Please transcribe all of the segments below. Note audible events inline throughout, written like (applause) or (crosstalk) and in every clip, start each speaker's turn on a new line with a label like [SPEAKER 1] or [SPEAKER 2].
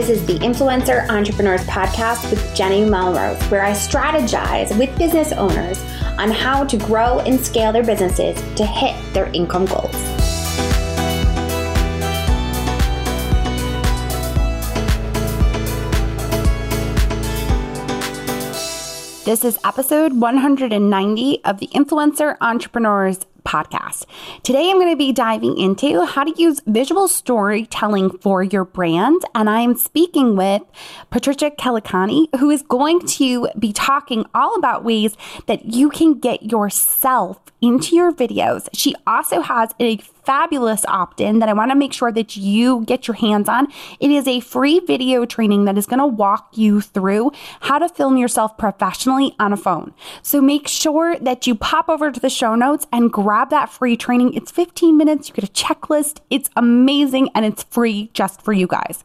[SPEAKER 1] This is the Influencer Entrepreneurs Podcast with Jenny Melrose, where I strategize with business owners on how to grow and scale their businesses to hit their income goals. This is episode 190 of the Influencer Entrepreneurs podcast. Today, I'm going to be diving into how to use visual storytelling for your brand. And I'm speaking with Patricia Kalikani, who is going to be talking all about ways that you can get yourself into your videos. She also has a fabulous opt in that I want to make sure that you get your hands on. It is a free video training that is going to walk you through how to film yourself professionally on a phone. So make sure that you pop over to the show notes and grab that free training. It's 15 minutes. You get a checklist. It's amazing and it's free just for you guys.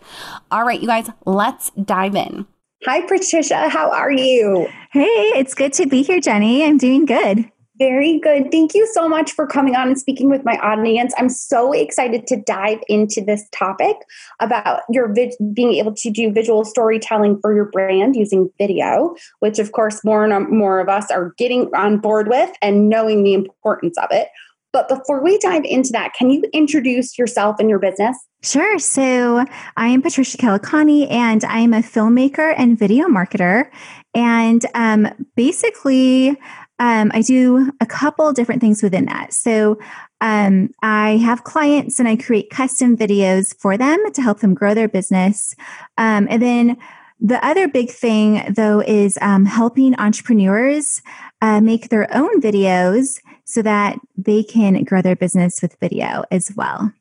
[SPEAKER 1] All right, you guys, let's dive in. Hi, Patricia. How are you?
[SPEAKER 2] Hey, it's good to be here, Jenny. I'm doing good.
[SPEAKER 1] Very good. Thank you so much for coming on and speaking with my audience. I'm so excited to dive into this topic about your vid- being able to do visual storytelling for your brand using video, which of course more and more of us are getting on board with and knowing the importance of it. But before we dive into that, can you introduce yourself and your business?
[SPEAKER 2] Sure. So I am Patricia Kalikani, and I'm a filmmaker and video marketer. And um, basically, um, I do a couple different things within that. So um, I have clients and I create custom videos for them to help them grow their business. Um, and then the other big thing, though, is um, helping entrepreneurs uh, make their own videos so that they can grow their business with video as well.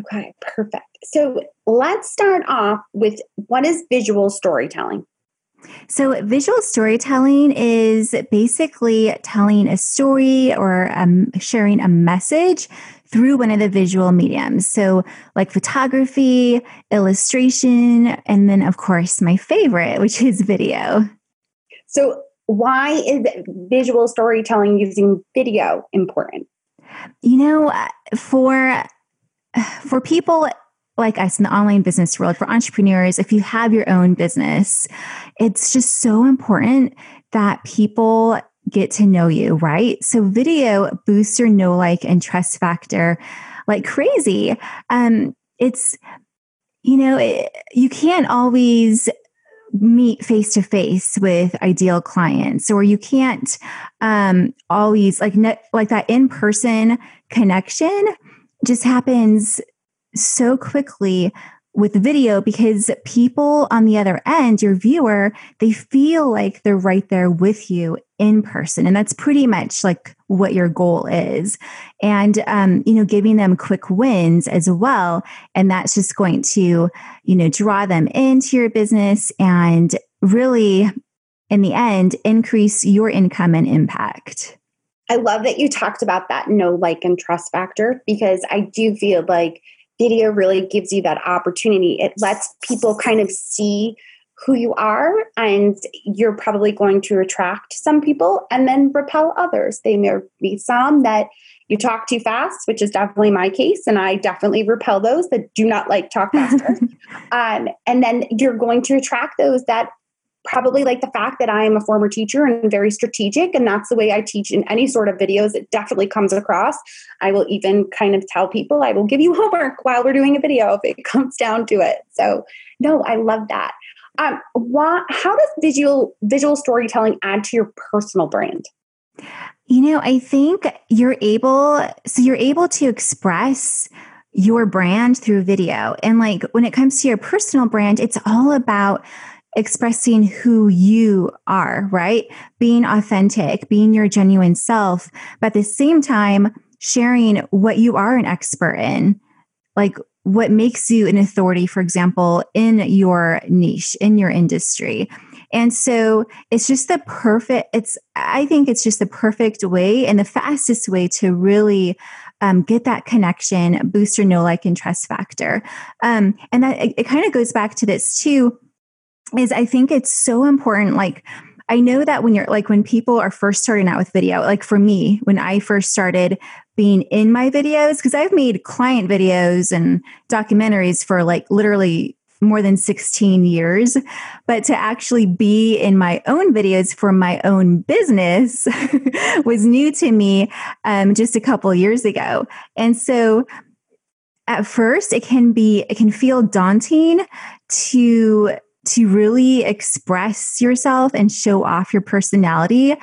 [SPEAKER 1] Okay, perfect. So let's start off with what is visual storytelling?
[SPEAKER 2] So, visual storytelling is basically telling a story or um, sharing a message through one of the visual mediums. So, like photography, illustration, and then, of course, my favorite, which is video.
[SPEAKER 1] So, why is visual storytelling using video important?
[SPEAKER 2] You know, for for people like us in the online business world, for entrepreneurs, if you have your own business, it's just so important that people get to know you, right? So video boosts your know, like, and trust factor like crazy. Um, it's, you know, it, you can't always meet face to face with ideal clients or you can't um, always like ne- like that in person connection just happens so quickly with video because people on the other end, your viewer, they feel like they're right there with you in person. And that's pretty much like what your goal is. And, um, you know, giving them quick wins as well. And that's just going to, you know, draw them into your business and really, in the end, increase your income and impact.
[SPEAKER 1] I love that you talked about that no like, and trust factor because I do feel like video really gives you that opportunity. It lets people kind of see who you are, and you're probably going to attract some people and then repel others. They may be some that you talk too fast, which is definitely my case, and I definitely repel those that do not like talk faster. (laughs) um, and then you're going to attract those that probably like the fact that I am a former teacher and very strategic, and that's the way I teach in any sort of videos. It definitely comes across. I will even kind of tell people I will give you (laughs) homework while we're doing a video if it comes down to it. So, no, I love that. Um, why, how does visual visual storytelling add to your personal brand?
[SPEAKER 2] You know, I think you're able, so you're able to express your brand through video. And like when it comes to your personal brand, it's all about expressing who you are, right? Being authentic, being your genuine self, but at the same time, sharing what you are an expert in, like what makes you an authority, for example, in your niche, in your industry. And so it's just the perfect, it's, I think it's just the perfect way and the fastest way to really um, get that connection, boost your know, like, and trust factor. Um, and that it, it kind of goes back to this too is I think it's so important. Like, I know that when you're like, when people are first starting out with video, like for me, when I first started being in my videos, because I've made client videos and documentaries for like literally more than 16 years, but to actually be in my own videos for my own business (laughs) was new to me um, just a couple years ago. And so at first it can be, it can feel daunting to to really express yourself and show off your personality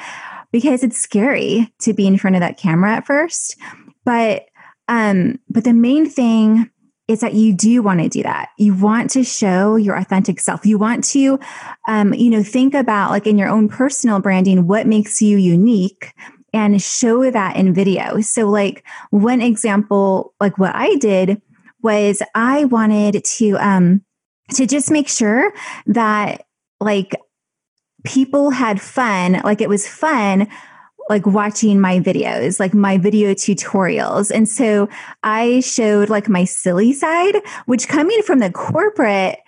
[SPEAKER 2] because it's scary to be in front of that camera at first. But um, but the main thing is that you do want to do that. You want to show your authentic self. You want to, um, you know, think about like in your own personal branding, what makes you unique and show that in video. So, like one example, like what I did was I wanted to, um, to just make sure that like people had fun, like it was fun like watching my videos, like my video tutorials. And so I showed like my silly side, which coming from the corporate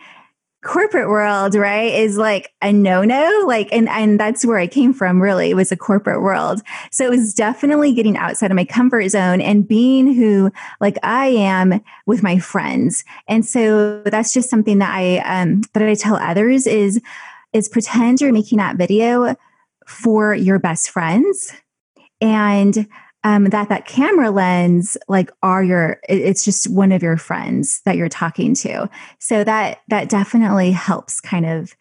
[SPEAKER 2] corporate world, right, is like a no-no. Like, and and that's where I came from, really. It was a corporate world. So it was definitely getting outside of my comfort zone and being who like I am with my friends. And so that's just something that I um that I tell others is is pretend you're making that video for your best friends and um, that that camera lens like are your it's just one of your friends that you're talking to. So that that definitely helps kind of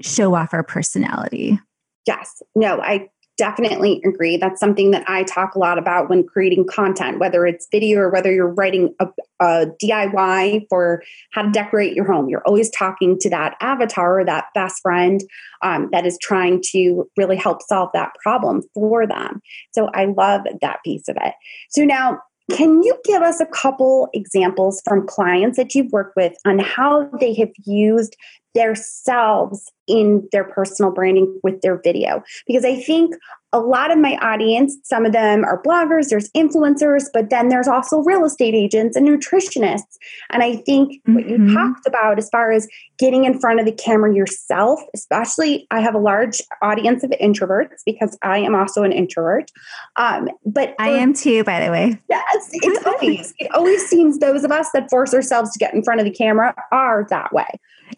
[SPEAKER 2] show off our personality.
[SPEAKER 1] Yes. No i definitely agree. That's something that I talk a lot about when creating content, whether it's video or whether you're writing a, a, DIY for how to decorate your home. You're always talking to that avatar or that best friend um, that is trying to really help solve that problem for them. So I love that piece of it. So now, can you give us a couple examples from clients that you've worked with on how they have used themselves in their personal branding with their video. Because i think a lot of my audience some of them are bloggers there's influencers but then there's also real estate agents and nutritionists and i think mm-hmm. what you mm-hmm. talked about as far as getting in front of the camera yourself especially i have a large audience of introverts because i am also an introvert um, but
[SPEAKER 2] i am too by the way
[SPEAKER 1] yes (laughs) it's always it always seems those of us that force ourselves to get in front of the camera are that way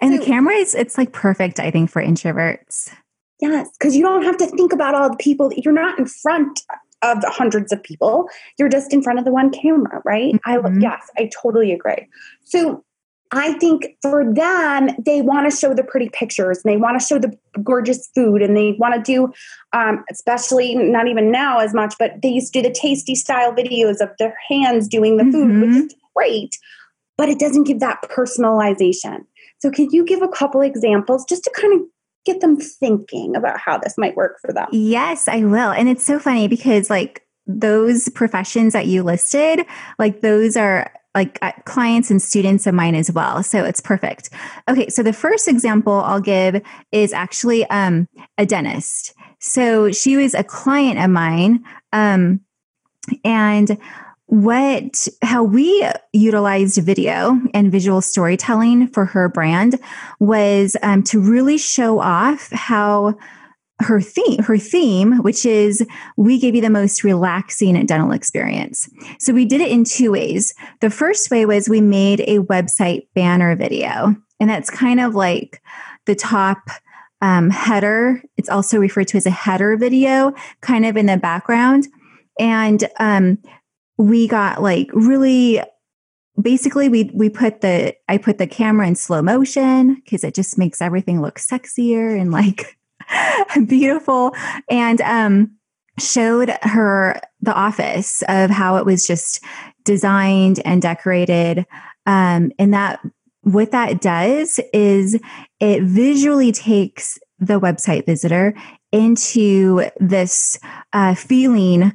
[SPEAKER 2] and so, the camera is it's like perfect, I think, for introverts.
[SPEAKER 1] Yes, because you don't have to think about all the people. You're not in front of hundreds of people. You're just in front of the one camera, right? Mm-hmm. I yes, I totally agree. So I think for them, they want to show the pretty pictures and they want to show the gorgeous food and they want to do, um, especially not even now as much, but they used to do the tasty style videos of their hands doing the food, mm-hmm. which is great, but it doesn't give that personalization. So, can you give a couple examples just to kind of get them thinking about how this might work for them?
[SPEAKER 2] Yes, I will. And it's so funny because, like, those professions that you listed, like, those are like uh, clients and students of mine as well. So it's perfect. Okay, so the first example I'll give is actually um, a dentist. So she was a client of mine. Um, and what how we utilized video and visual storytelling for her brand was um, to really show off how her theme her theme which is we give you the most relaxing dental experience. So we did it in two ways. The first way was we made a website banner video and that's kind of like the top um, header. It's also referred to as a header video kind of in the background. And um, we got like really basically we we put the I put the camera in slow motion because it just makes everything look sexier and like (laughs) beautiful and um showed her the office of how it was just designed and decorated. Um and that what that does is it visually takes the website visitor into this uh, feeling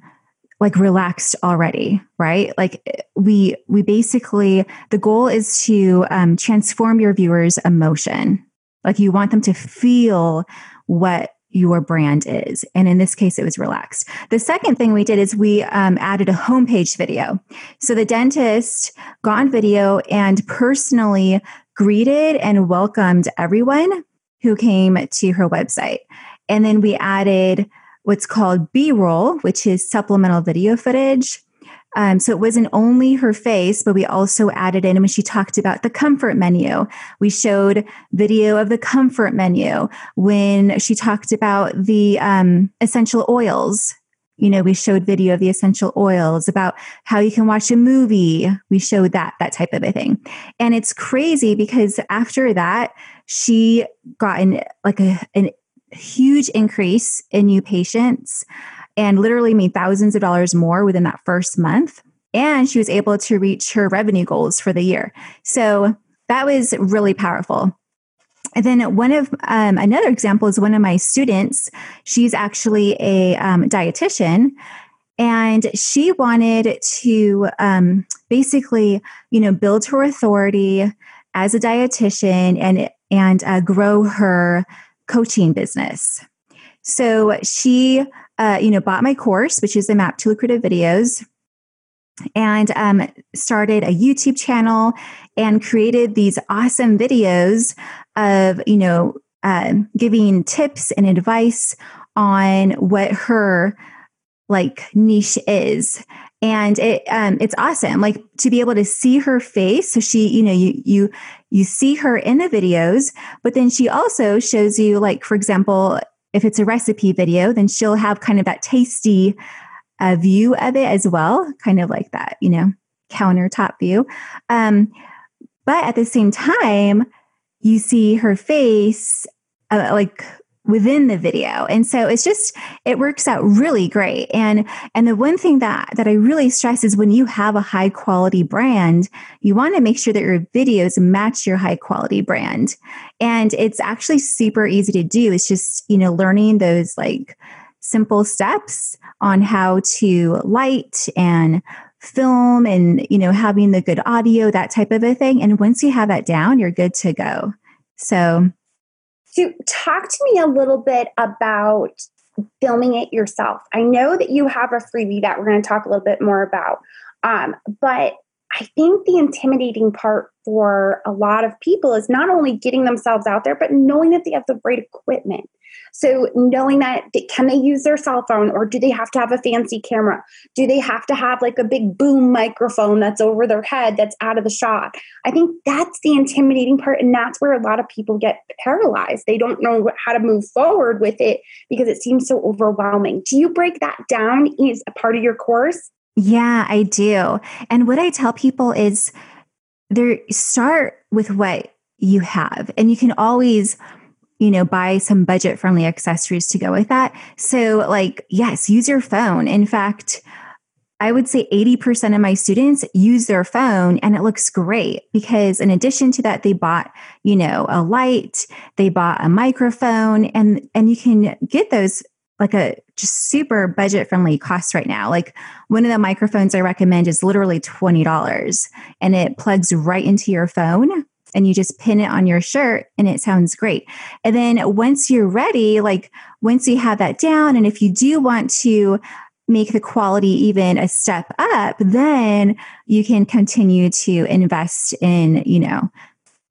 [SPEAKER 2] like relaxed already right? Like we we basically the goal is to um, transform your viewers emotion. Like you want them to feel what your brand is. And in this case it was relaxed. The second thing we did is we um, added a homepage video. So the dentist got on video and personally greeted and welcomed everyone who came to her website. And then we added what's called B roll, which is supplemental video footage. Um, so it wasn't only her face, but we also added in when she talked about the comfort menu. We showed video of the comfort menu. When she talked about the um, essential oils, you know, we showed video of the essential oils about how you can watch a movie. We showed that, that type of a thing. And it's crazy because after that, she got an, like a, an huge increase in new patients and literally made thousands of dollars more within that first month. And she was able to reach her revenue goals for the year. So that was really powerful. And then one of um, another example is one of my students. She's actually a um, dietitian, and she wanted to um, basically, you know, build her authority as a dietitian and and uh, grow her coaching business. So she, uh, you know, bought my course, which is the Map to Lucrative Videos, and um, started a YouTube channel and created these awesome videos of, you know, uh, giving tips and advice on what her like niche is and it um, it's awesome like to be able to see her face. So she you know you you you see her in the videos but then she also shows you like for example if it's a recipe video then she'll have kind of that tasty uh, view of it as well kind of like that you know countertop view. Um, but at the same time you see her face uh, like within the video. And so it's just it works out really great. And and the one thing that that i really stress is when you have a high quality brand you want to make sure that your videos match your high quality brand. And it's actually super easy to do. It's just you know learning those like simple steps on how to light and film and you know having the good audio that type of a thing. And once you have that down you're good to go. So
[SPEAKER 1] so, talk to me a little bit about filming it yourself. I know that you have a freebie that we're going to talk a little bit more about, um, but I think the intimidating part for a lot of people is not only getting themselves out there, but knowing that they have the right equipment. So knowing that can they use their cell phone or do they have to have a fancy camera? Do they have to have like a big boom microphone that's over their head that's out of the shot? I think that's the intimidating part and that's where a lot of people get paralyzed. They don't know how to move forward with it because it seems so overwhelming. Do you break that down as a part of your course?
[SPEAKER 2] Yeah, I do. And what I tell people is there start with what you have and you can always you know, buy some budget friendly accessories to go with that. So, like, yes, use your phone. In fact, I would say 80% of my students use their phone and it looks great because in addition to that they bought, you know, a light, they bought a microphone and and you can get those like a just super budget friendly cost right now. Like one of the microphones I recommend is literally $20 and it plugs right into your phone and you just pin it on your shirt and it sounds great. And then once you're ready, like once you have that down, and if you do want to make the quality even a step up, then you can continue to invest in, you know,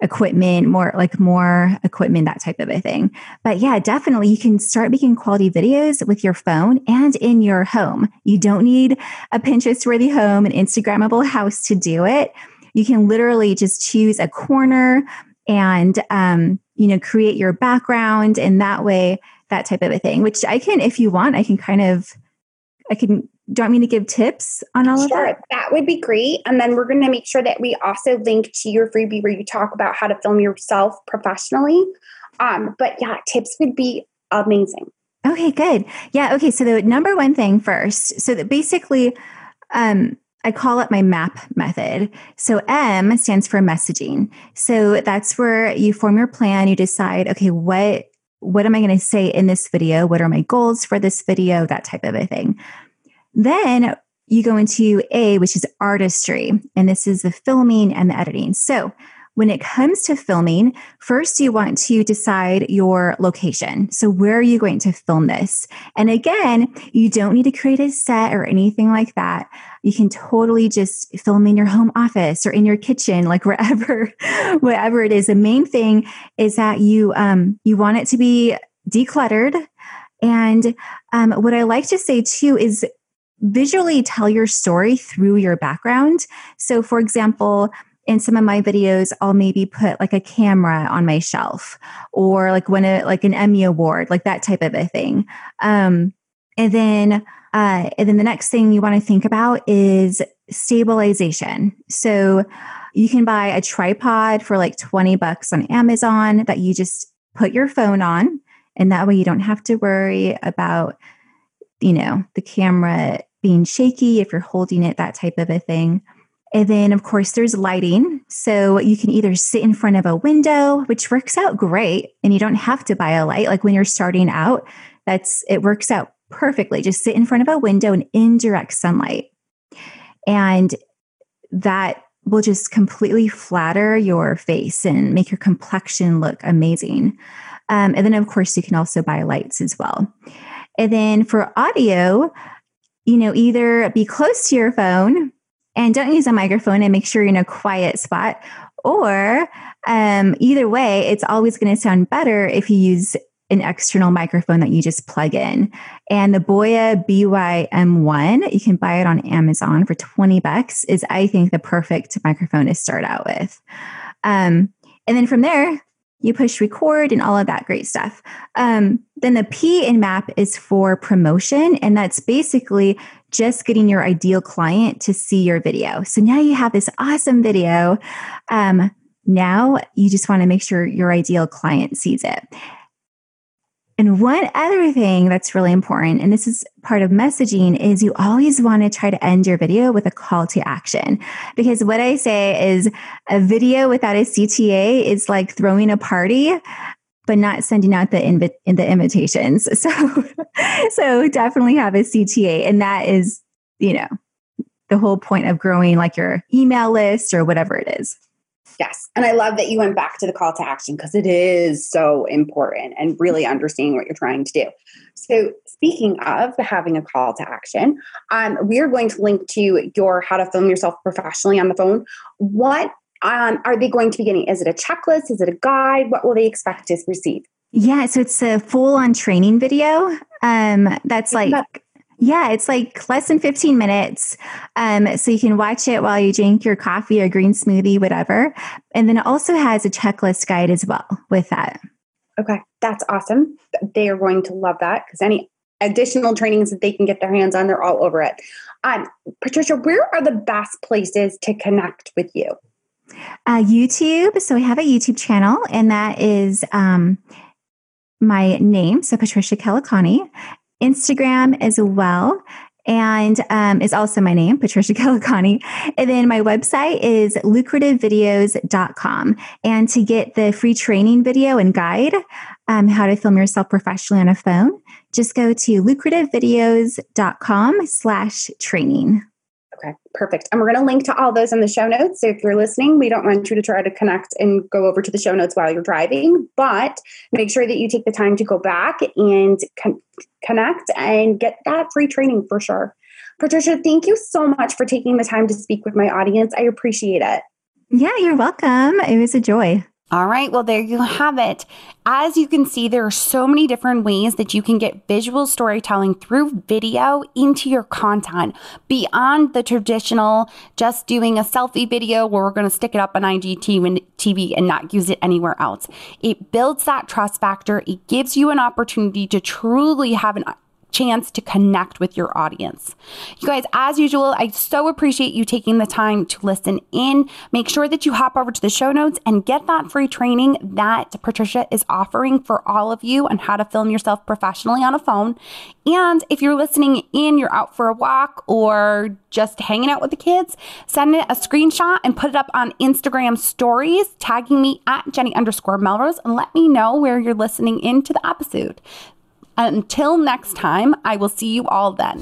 [SPEAKER 2] equipment, more like more equipment, that type of a thing. But yeah, definitely you can start making quality videos with your phone and in your home. You don't need a Pinterest worthy home, an Instagrammable house to do it you can literally just choose a corner and um, you know create your background and that way that type of a thing which i can if you want i can kind of i can do you want me to give tips on all
[SPEAKER 1] sure,
[SPEAKER 2] of that?
[SPEAKER 1] That would be great. And then we're going to make sure that we also link to your freebie where you talk about how to film yourself professionally. Um, but yeah, tips would be amazing.
[SPEAKER 2] Okay, good. Yeah. Okay. So the number one thing first. So that basically, um, I call it my map method. So M stands for messaging. So that's where you form your plan. You decide, okay, what what am I going to say in this video? What are my goals for this video? That type of a thing. Then you go into A, which is artistry, and this is the filming and the editing. So when it comes to filming, first you want to decide your location. So, where are you going to film this? And again, you don't need to create a set or anything like that. You can totally just film in your home office or in your kitchen, (laughs) like wherever, wherever it is. The main thing is that you um, you want it to be decluttered. And um, what I like to say too is visually tell your story through your background. So, for example, in some of my videos, I'll maybe put like a camera on my shelf or like when a like an Emmy award, like that type of a thing. Um, and then uh, and then the next thing you want to think about is stabilization. So you can buy a tripod for like 20 bucks on Amazon that you just put your phone on. And that way you don't have to worry about, you know, the camera being shaky if you're holding it, that type of a thing. And then, of course, there's lighting. So you can either sit in front of a window, which works out great, and you don't have to buy a light. Like when you're starting out, that's it works out perfectly. Just sit in front of a window and indirect sunlight. And that will just completely flatter your face and make your complexion look amazing. Um, and then, of course, you can also buy lights as well. And then for audio, you know, either be close to your phone and don't use a microphone and make sure you're in a quiet spot. Or um, either way, it's always going to sound better if you use an external microphone that you just plug in. And the Boya BYM1, you can buy it on Amazon for 20 bucks, is I think the perfect microphone to start out with. Um, and then from there, you push record and all of that great stuff. Um, then the P in MAP is for promotion, and that's basically just getting your ideal client to see your video. So now you have this awesome video. Um, now you just want to make sure your ideal client sees it. And one other thing that's really important, and this is part of messaging, is you always want to try to end your video with a call to action. Because what I say is a video without a CTA is like throwing a party, but not sending out the invi- in the invitations. (laughs) So, so definitely have a CTA. And that is, you know, the whole point of growing like your email list or whatever it is.
[SPEAKER 1] Yes. And I love that you went back to the call to action because it is so important and really understanding what you're trying to do. So, speaking of having a call to action, um, we are going to link to your how to film yourself professionally on the phone. What um, are they going to be getting? Is it a checklist? Is it a guide? What will they expect to receive?
[SPEAKER 2] Yeah, so it's a full on training video. Um, that's like yeah, it's like less than 15 minutes. Um, so you can watch it while you drink your coffee or green smoothie, whatever. And then it also has a checklist guide as well with that.
[SPEAKER 1] Okay, that's awesome. They are going to love that because any additional trainings that they can get their hands on, they're all over it. Um, Patricia, where are the best places to connect with you?
[SPEAKER 2] Uh, YouTube. So we have a YouTube channel, and that is um, my name. So Patricia Kalikani. Instagram as well and um, is also my name, Patricia (laughs) Kalikani. And then my website is lucrativevideos.com. And to get the free training video and guide, um, how to film yourself professionally on a phone, just go to lucrativevideos.com slash training.
[SPEAKER 1] Okay, perfect. And we're going to link to all those in the show notes. So if you're listening, we don't want you to try to connect and go over to the show notes while you're driving, but make sure that you take the time to go back and con- connect and get that free training for sure. Patricia, thank you so much for taking the time to speak with my audience. I appreciate it.
[SPEAKER 2] Yeah, you're welcome. It was a joy.
[SPEAKER 1] All right, well, there you have it. As you can see, there are so many different ways that you can get visual storytelling through video into your content beyond the traditional just doing a selfie video where we're going to stick it up on IGTV and not use it anywhere else. It builds that trust factor, it gives you an opportunity to truly have an chance to connect with your audience. You guys, as usual, I so appreciate you taking the time to listen in. Make sure that you hop over to the show notes and get that free training that Patricia is offering for all of you on how to film yourself professionally on a phone. And if you're listening in, you're out for a walk or just hanging out with the kids, send it a screenshot and put it up on Instagram stories, tagging me at Jenny underscore Melrose and let me know where you're listening into the episode. Until next time, I will see you all then.